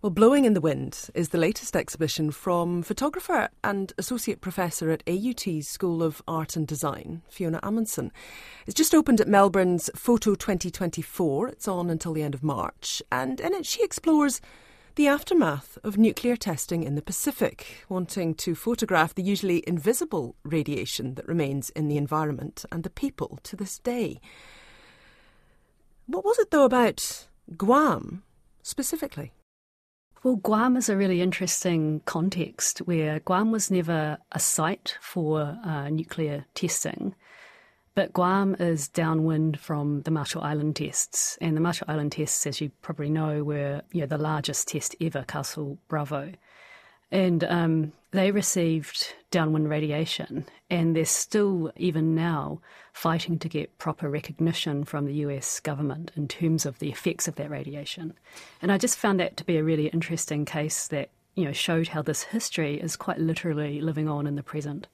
Well, Blowing in the Wind is the latest exhibition from photographer and associate professor at AUT's School of Art and Design, Fiona Amundsen. It's just opened at Melbourne's Photo 2024. It's on until the end of March, and in it she explores the aftermath of nuclear testing in the Pacific, wanting to photograph the usually invisible radiation that remains in the environment and the people to this day. What was it, though, about Guam specifically? Well, Guam is a really interesting context where Guam was never a site for uh, nuclear testing, but Guam is downwind from the Marshall Island tests. And the Marshall Island tests, as you probably know, were you know, the largest test ever, Castle Bravo. And um, they received downwind radiation, and they're still, even now, fighting to get proper recognition from the US government in terms of the effects of that radiation. And I just found that to be a really interesting case that you know showed how this history is quite literally living on in the present.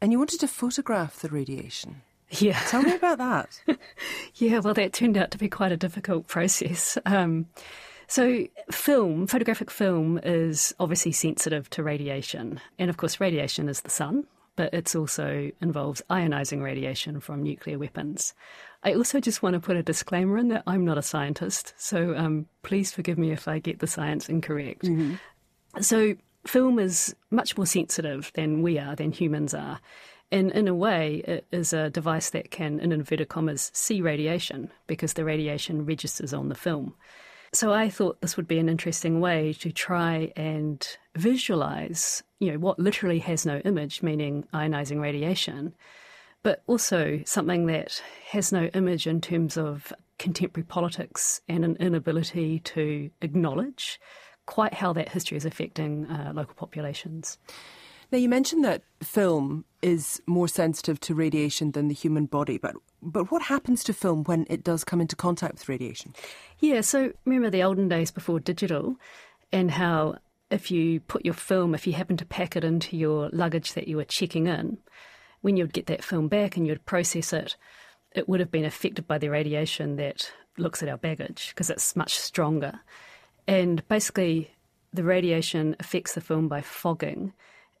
And you wanted to photograph the radiation. Yeah. Tell me about that. yeah, well, that turned out to be quite a difficult process. Um, so, film, photographic film, is obviously sensitive to radiation. And of course, radiation is the sun, but it also involves ionizing radiation from nuclear weapons. I also just want to put a disclaimer in that I'm not a scientist, so um, please forgive me if I get the science incorrect. Mm-hmm. So, film is much more sensitive than we are, than humans are. And in a way, it is a device that can, in inverted commas, see radiation because the radiation registers on the film. So I thought this would be an interesting way to try and visualize, you know, what literally has no image, meaning ionizing radiation, but also something that has no image in terms of contemporary politics and an inability to acknowledge quite how that history is affecting uh, local populations. Now, you mentioned that film is more sensitive to radiation than the human body, but but what happens to film when it does come into contact with radiation? Yeah, so remember the olden days before digital, and how if you put your film, if you happen to pack it into your luggage that you were checking in, when you'd get that film back and you'd process it, it would have been affected by the radiation that looks at our baggage because it's much stronger. And basically, the radiation affects the film by fogging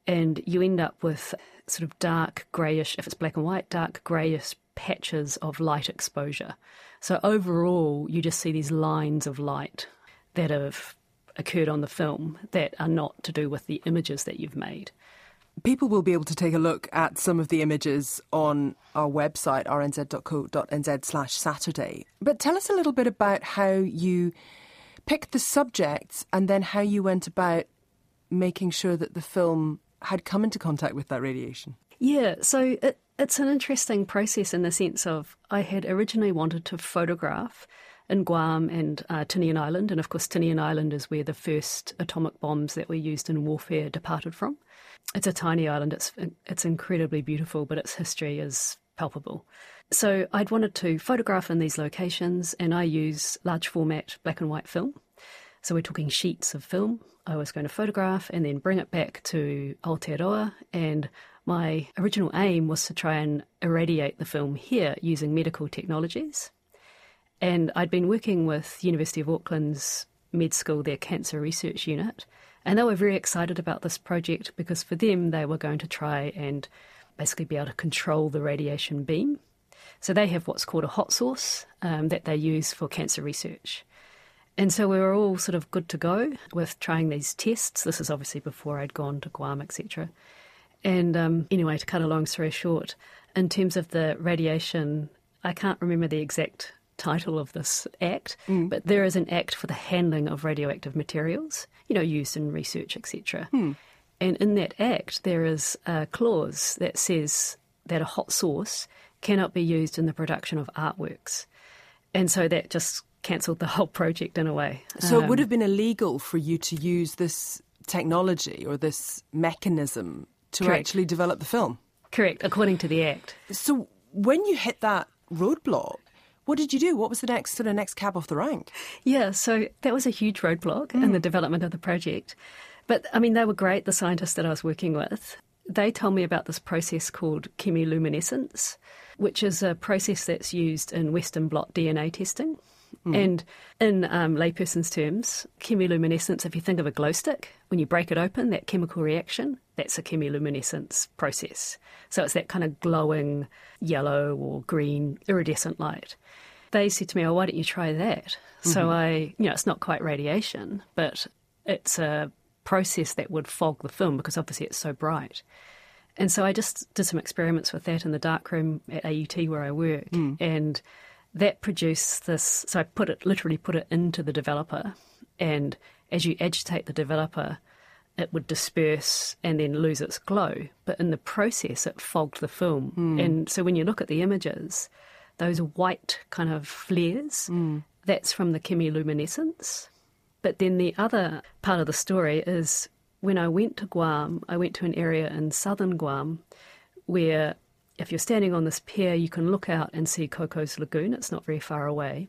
and you end up with sort of dark greyish, if it's black and white, dark greyish patches of light exposure. So overall, you just see these lines of light that have occurred on the film that are not to do with the images that you've made. People will be able to take a look at some of the images on our website, rnz.co.nz slash Saturday. But tell us a little bit about how you picked the subjects and then how you went about making sure that the film had come into contact with that radiation? Yeah, so it, it's an interesting process in the sense of I had originally wanted to photograph in Guam and uh, Tinian Island, and of course, Tinian Island is where the first atomic bombs that were used in warfare departed from. It's a tiny island, it's, it's incredibly beautiful, but its history is palpable. So I'd wanted to photograph in these locations, and I use large format black and white film. So we're talking sheets of film. I was going to photograph and then bring it back to Aotearoa. And my original aim was to try and irradiate the film here using medical technologies. And I'd been working with University of Auckland's med school, their cancer research unit, and they were very excited about this project because for them they were going to try and basically be able to control the radiation beam. So they have what's called a hot source um, that they use for cancer research. And so we were all sort of good to go with trying these tests. This is obviously before I'd gone to Guam, etc. And um, anyway, to cut a long story short, in terms of the radiation, I can't remember the exact title of this act, mm. but there is an act for the handling of radioactive materials, you know, used in research, etc. Mm. And in that act, there is a clause that says that a hot source cannot be used in the production of artworks. And so that just cancelled the whole project in a way. So um, it would have been illegal for you to use this technology or this mechanism to correct. actually develop the film? Correct, according to the Act. So when you hit that roadblock, what did you do? What was the next sort of next cab off the rank? Yeah, so that was a huge roadblock mm. in the development of the project. But I mean, they were great, the scientists that I was working with. They told me about this process called chemiluminescence, which is a process that's used in Western blot DNA testing. Mm. And in um, layperson's terms, chemiluminescence, if you think of a glow stick, when you break it open, that chemical reaction, that's a chemiluminescence process. So it's that kind of glowing yellow or green iridescent light. They said to me, oh, why don't you try that? Mm-hmm. So I, you know, it's not quite radiation, but it's a process that would fog the film because obviously it's so bright. And so I just did some experiments with that in the darkroom at AUT where I work. Mm. And that produced this. So I put it, literally put it into the developer. And as you agitate the developer, it would disperse and then lose its glow. But in the process, it fogged the film. Mm. And so when you look at the images, those white kind of flares, mm. that's from the chemiluminescence. But then the other part of the story is when I went to Guam, I went to an area in southern Guam where if you're standing on this pier, you can look out and see Cocos Lagoon. It's not very far away.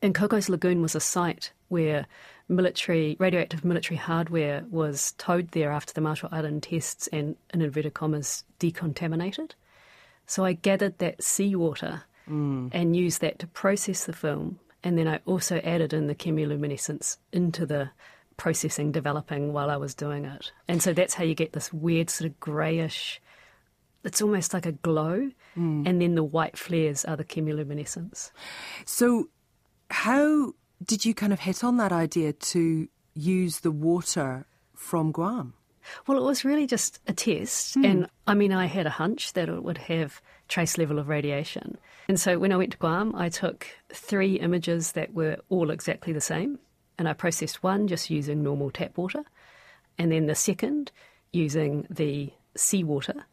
And Cocos Lagoon was a site where military, radioactive military hardware was towed there after the Marshall Island tests and, in inverted commas, decontaminated. So I gathered that seawater mm. and used that to process the film. And then I also added in the chemiluminescence into the processing, developing while I was doing it. And so that's how you get this weird sort of greyish, it's almost like a glow. Mm. And then the white flares are the chemiluminescence. So, how did you kind of hit on that idea to use the water from Guam? Well, it was really just a test. Mm. And I mean, I had a hunch that it would have trace level of radiation. And so when I went to Guam, I took three images that were all exactly the same and I processed one just using normal tap water, and then the second using the seawater,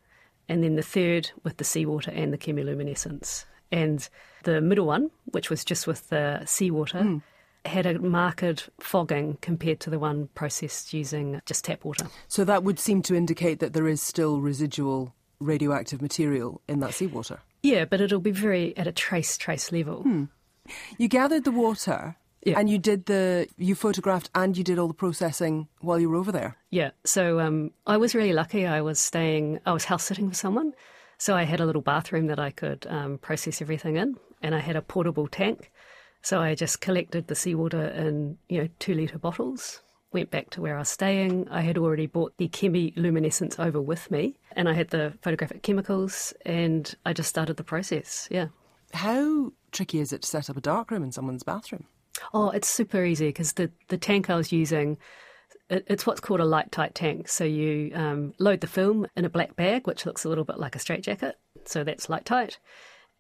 and then the third with the seawater and the chemiluminescence. And the middle one, which was just with the seawater, mm. had a marked fogging compared to the one processed using just tap water. So that would seem to indicate that there is still residual radioactive material in that seawater. Yeah, but it'll be very at a trace trace level. Hmm. You gathered the water yeah. And you did the, you photographed and you did all the processing while you were over there? Yeah. So um, I was really lucky. I was staying, I was house sitting for someone. So I had a little bathroom that I could um, process everything in, and I had a portable tank. So I just collected the seawater in, you know, two litre bottles, went back to where I was staying. I had already brought the chemiluminescence over with me, and I had the photographic chemicals, and I just started the process. Yeah. How tricky is it to set up a darkroom in someone's bathroom? Oh, it's super easy because the, the tank I was using, it, it's what's called a light tight tank. So you um, load the film in a black bag, which looks a little bit like a straitjacket. So that's light tight.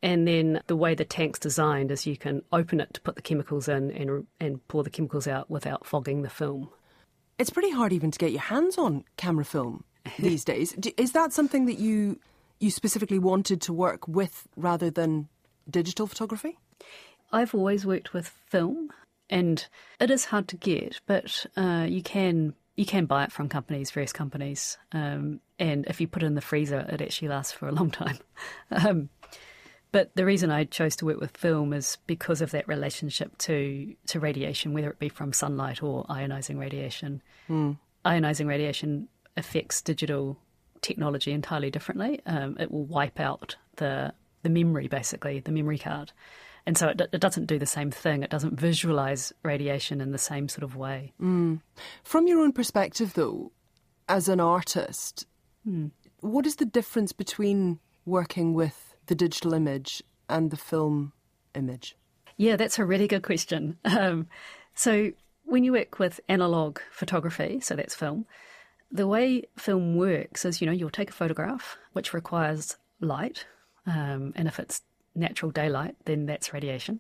And then the way the tank's designed is you can open it to put the chemicals in and, and pour the chemicals out without fogging the film. It's pretty hard even to get your hands on camera film these days. Is that something that you you specifically wanted to work with rather than digital photography? I've always worked with film, and it is hard to get, but uh, you can you can buy it from companies, various companies, um, and if you put it in the freezer, it actually lasts for a long time. um, but the reason I chose to work with film is because of that relationship to to radiation, whether it be from sunlight or ionizing radiation. Mm. Ionizing radiation affects digital technology entirely differently. Um, it will wipe out the the memory, basically, the memory card. And so it, it, doesn't do the same thing. It doesn't visualize radiation in the same sort of way. Mm. From your own perspective, though, as an artist, mm. what is the difference between working with the digital image and the film image? Yeah, that's a really good question. Um, so when you work with analog photography, so that's film, the way film works is, you know, you'll take a photograph, which requires light, um, and if it's natural daylight, then that's radiation.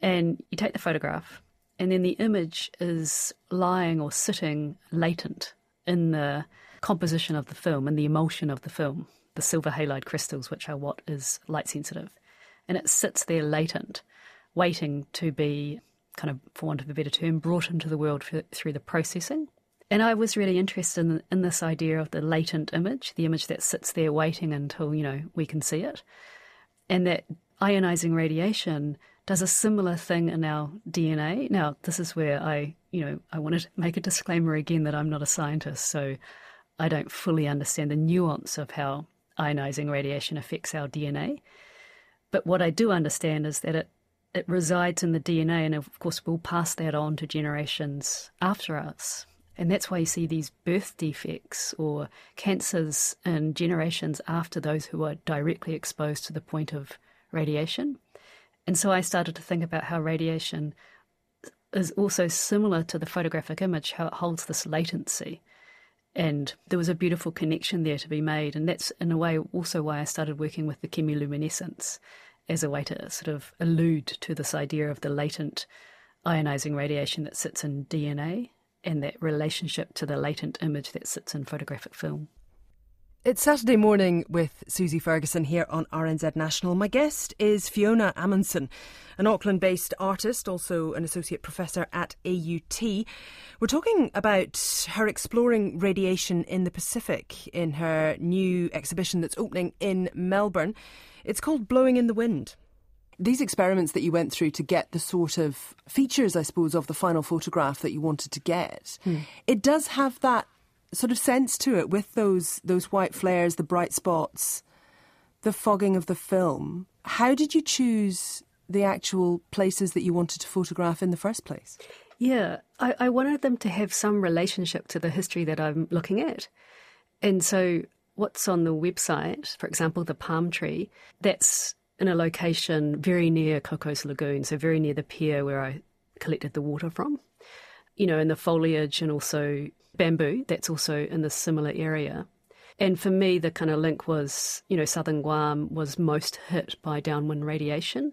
And you take the photograph, and then the image is lying or sitting latent in the composition of the film and the emulsion of the film, the silver halide crystals, which are what is light sensitive. And it sits there latent, waiting to be kind of, for want of a better term, brought into the world for, through the processing. And I was really interested in, in this idea of the latent image, the image that sits there waiting until, you know, we can see it and that ionizing radiation does a similar thing in our DNA. Now, this is where I, you know, I want to make a disclaimer again that I'm not a scientist, so I don't fully understand the nuance of how ionizing radiation affects our DNA. But what I do understand is that it it resides in the DNA, and of course, we'll pass that on to generations after us. And that's why you see these birth defects or cancers in generations after those who are directly exposed to the point of radiation. And so I started to think about how radiation is also similar to the photographic image, how it holds this latency. And there was a beautiful connection there to be made. And that's, in a way, also why I started working with the chemiluminescence as a way to sort of allude to this idea of the latent ionizing radiation that sits in DNA and that relationship to the latent image that sits in photographic film. It's Saturday morning with Susie Ferguson here on RNZ National. My guest is Fiona Amundsen, an Auckland based artist, also an associate professor at AUT. We're talking about her exploring radiation in the Pacific in her new exhibition that's opening in Melbourne. It's called Blowing in the Wind. These experiments that you went through to get the sort of features, I suppose, of the final photograph that you wanted to get, hmm. it does have that sort of sense to it with those those white flares, the bright spots, the fogging of the film. How did you choose the actual places that you wanted to photograph in the first place? Yeah, I, I wanted them to have some relationship to the history that I'm looking at. And so what's on the website, for example, the palm tree, that's in a location very near Cocos Lagoon, so very near the pier where I collected the water from. You know, and the foliage and also bamboo that's also in this similar area. And for me, the kind of link was, you know, southern Guam was most hit by downwind radiation.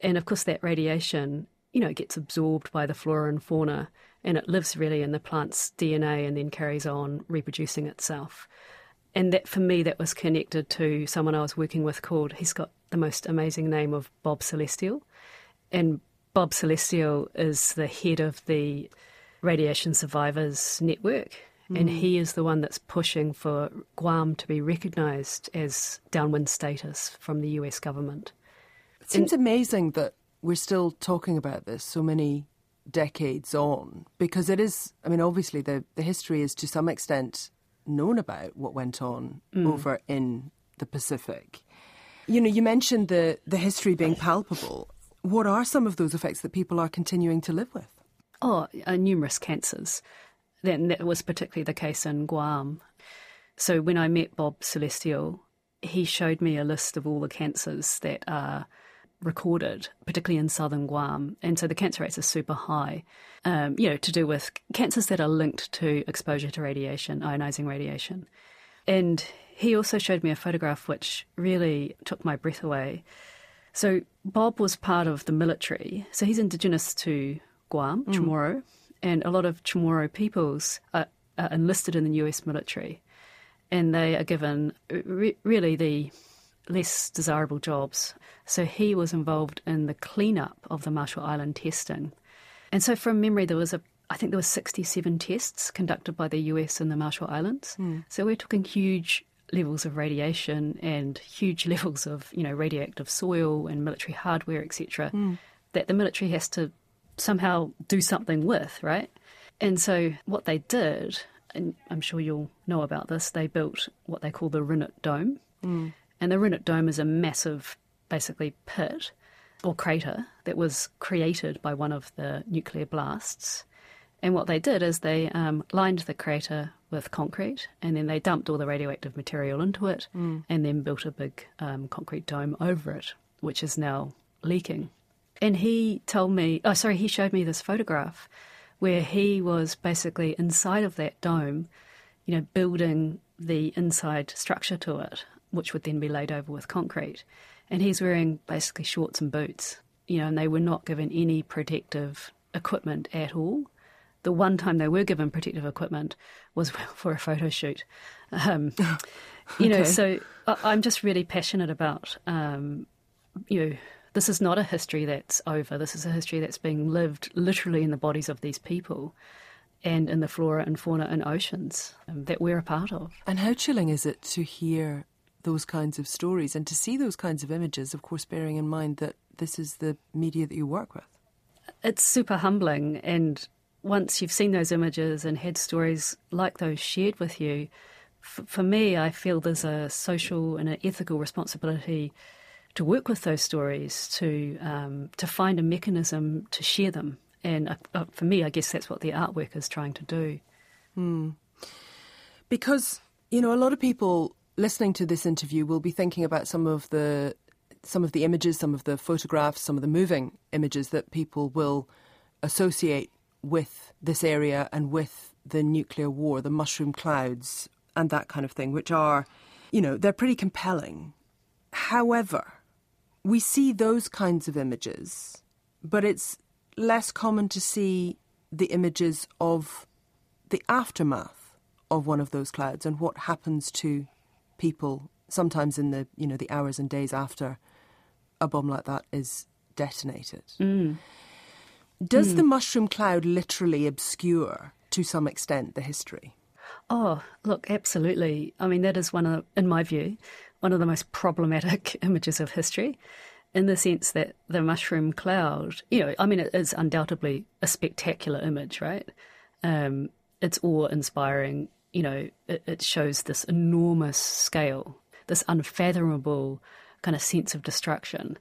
And of course, that radiation, you know, gets absorbed by the flora and fauna and it lives really in the plant's DNA and then carries on reproducing itself. And that for me, that was connected to someone I was working with called, he's got the most amazing name of Bob Celestial. And Bob Celestial is the head of the Radiation Survivors Network. Mm. And he is the one that's pushing for Guam to be recognised as downwind status from the US government. It seems and, amazing that we're still talking about this so many decades on, because it is, I mean, obviously the, the history is to some extent known about what went on mm. over in the Pacific. You know, you mentioned the, the history being palpable. What are some of those effects that people are continuing to live with? Oh, uh, numerous cancers. Then that was particularly the case in Guam. So when I met Bob Celestial, he showed me a list of all the cancers that are recorded, particularly in southern Guam. And so the cancer rates are super high, um, you know, to do with cancers that are linked to exposure to radiation, ionizing radiation. And he also showed me a photograph which really took my breath away. So Bob was part of the military. So he's indigenous to Guam, mm. Chamorro, and a lot of Chamorro peoples are, are, enlisted in the US military, and they are given re- really the less desirable jobs. So he was involved in the cleanup of the Marshall Island testing. And so from memory, there was a I think there were 67 tests conducted by the US in the Marshall Islands. Mm. So we're talking huge levels of radiation and huge levels of you know radioactive soil and military hardware, etc. Mm. That the military has to somehow do something with, right? And so what they did, and I'm sure you'll know about this, they built what they call the Runit Dome. Mm. And the Runit Dome is a massive, basically, pit or crater that was created by one of the nuclear blasts. And what they did is they um, lined the crater with concrete and then they dumped all the radioactive material into it mm. and then built a big um, concrete dome over it, which is now leaking. And he told me, oh, sorry, he showed me this photograph where he was basically inside of that dome, you know, building the inside structure to it, which would then be laid over with concrete. And he's wearing basically shorts and boots, you know, and they were not given any protective equipment at all. The one time they were given protective equipment was for a photo shoot. Um, okay. You know, so I'm just really passionate about, um, you know, this is not a history that's over. This is a history that's being lived literally in the bodies of these people and in the flora and fauna and oceans um, that we're a part of. And how chilling is it to hear those kinds of stories and to see those kinds of images, of course, bearing in mind that this is the media that you work with? It's super humbling. And once you've seen those images and had stories like those shared with you, f- for me, I feel there's a social and an ethical responsibility to work with those stories to um, to find a mechanism to share them. And uh, uh, for me, I guess that's what the artwork is trying to do. Mm. Because you know, a lot of people listening to this interview will be thinking about some of the some of the images, some of the photographs, some of the moving images that people will associate with this area and with the nuclear war, the mushroom clouds, and that kind of thing, which are, you know, they're pretty compelling. However, we see those kinds of images, but it's less common to see the images of the aftermath of one of those clouds and what happens to people sometimes in the you know the hours and days after a bomb like that is detonated. Mm. Does mm. the mushroom cloud literally obscure to some extent the history? Oh, look, absolutely. I mean, that is one of, in my view, one of the most problematic images of history in the sense that the mushroom cloud, you know, I mean, it is undoubtedly a spectacular image, right? Um, it's awe inspiring. You know, it, it shows this enormous scale, this unfathomable kind of sense of destruction.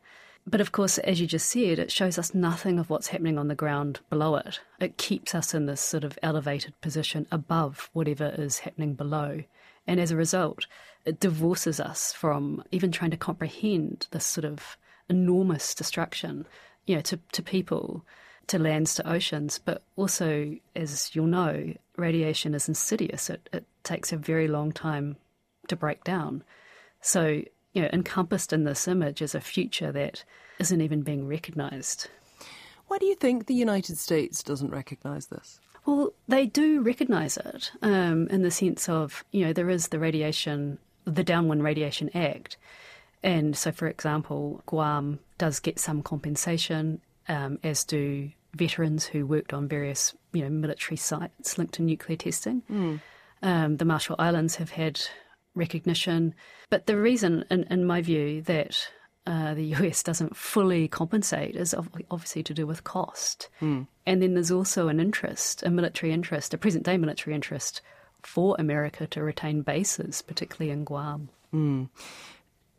But of course, as you just said, it shows us nothing of what's happening on the ground below it. It keeps us in this sort of elevated position above whatever is happening below. And as a result, it divorces us from even trying to comprehend this sort of enormous destruction, you know, to, to people, to lands, to oceans. But also, as you'll know, radiation is insidious. It, it takes a very long time to break down. So, you know, encompassed in this image is a future that isn't even being recognised. Why do you think the United States doesn't recognise this? Well, they do recognise it um, in the sense of, you know, there is the radiation, the Downwind Radiation Act. And so, for example, Guam does get some compensation, um, as do veterans who worked on various, you know, military sites linked to nuclear testing. Mm. Um, the Marshall Islands have had recognition. But the reason, in, in my view, that uh, the US doesn't fully compensate is obviously to do with cost. Mm. And then there's also an interest, a military interest, a present day military interest for America to retain bases, particularly in Guam. Mm.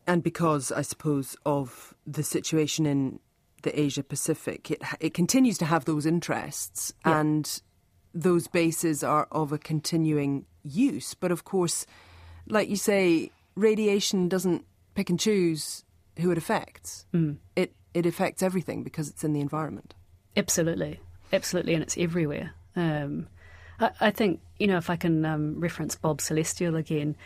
And because, I suppose, of the situation in the Asia Pacific, it, it continues to have those interests, yeah. and those bases are of a continuing use. But of course, like you say, radiation doesn't pick and choose who it affects. Mm. It it affects everything because it's in the environment. Absolutely, absolutely, and it's everywhere. Um, I, I, think you know if I can um, reference Bob Celestial again.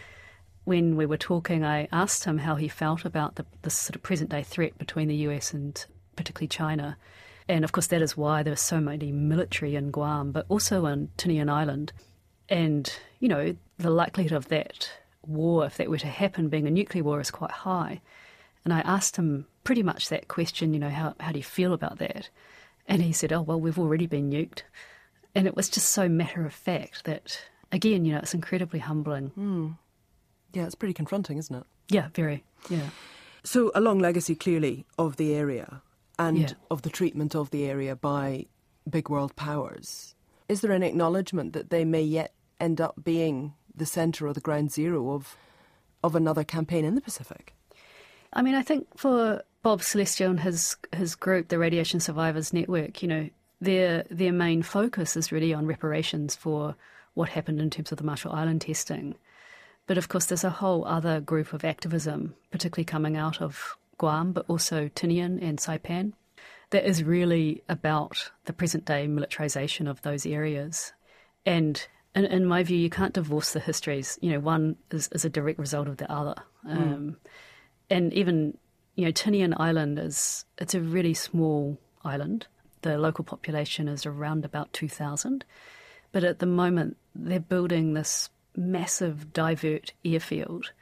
When we were talking, I asked him how he felt about the, the sort of present day threat between the US and particularly China. And of course, that is why there's so many military in Guam, but also in Tinian Island. And, you know, the likelihood of that war, if that were to happen, being a nuclear war, is quite high. And I asked him pretty much that question, you know, how, how do you feel about that? And he said, oh, well, we've already been nuked. And it was just so matter of fact that, again, you know, it's incredibly humbling. Mm. Yeah, it's pretty confronting, isn't it? Yeah, very. Yeah. So, a long legacy, clearly, of the area and yeah. of the treatment of the area by big world powers. Is there an acknowledgement that they may yet end up being the centre or the ground zero of of another campaign in the Pacific. I mean, I think for Bob Celestial and his his group, the Radiation Survivors Network, you know, their their main focus is really on reparations for what happened in terms of the Marshall Island testing. But of course, there's a whole other group of activism, particularly coming out of Guam, but also Tinian and Saipan, that is really about the present day militarization of those areas. And in, in my view, you can't divorce the histories. You know, one is, is a direct result of the other. Um, mm. And even, you know, Tinian Island is it's a really small island. The local population is around about two thousand, but at the moment they're building this massive divert airfield,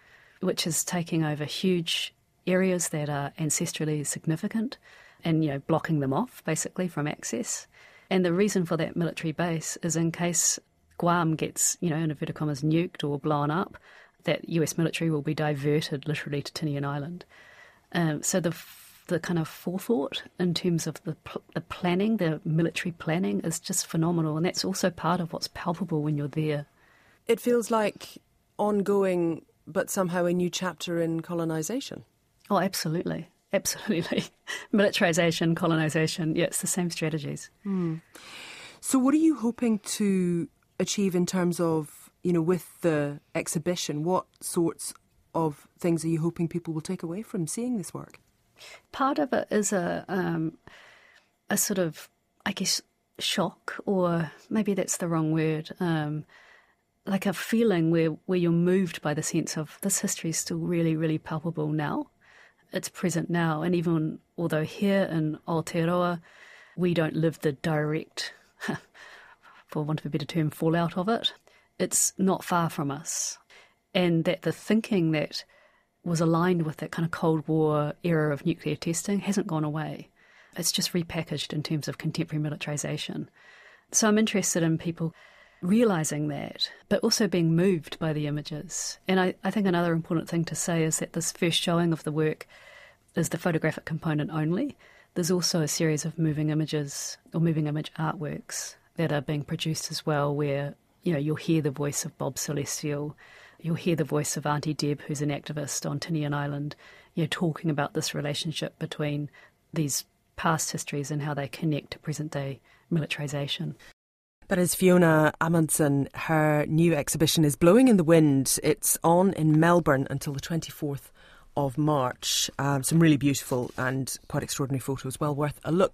which is taking over huge areas that are ancestrally significant, and you know blocking them off basically from access. And the reason for that military base is in case Guam gets, you know, in inverted commas, nuked or blown up, that US military will be diverted literally to Tinian Island. Um, so the the kind of forethought in terms of the pl- the planning, the military planning, is just phenomenal, and that's also part of what's palpable when you're there. It feels like ongoing, but somehow a new chapter in colonisation. Oh, absolutely, absolutely. Militarisation, colonisation, yeah, it's the same strategies. Mm. So, what are you hoping to achieve in terms of, you know, with the exhibition? What sorts of things are you hoping people will take away from seeing this work? Part of it is a um, a sort of, I guess, shock, or maybe that's the wrong word. Um, like a feeling where, where you're moved by the sense of this history is still really, really palpable now. It's present now. And even although here in Aotearoa, we don't live the direct, for want of a better term, fallout of it, it's not far from us. And that the thinking that was aligned with that kind of Cold War era of nuclear testing hasn't gone away. It's just repackaged in terms of contemporary militarisation. So I'm interested in people realizing that, but also being moved by the images. And I, I think another important thing to say is that this first showing of the work is the photographic component only. There's also a series of moving images or moving image artworks that are being produced as well, where you know you'll hear the voice of Bob Celestial, you'll hear the voice of Auntie Deb, who's an activist on Tinian Island, you know, talking about this relationship between these past histories and how they connect to present day militarisation. That is Fiona Amundsen. Her new exhibition is Blowing in the Wind. It's on in Melbourne until the 24th of March. Um, some really beautiful and quite extraordinary photos, well worth a look.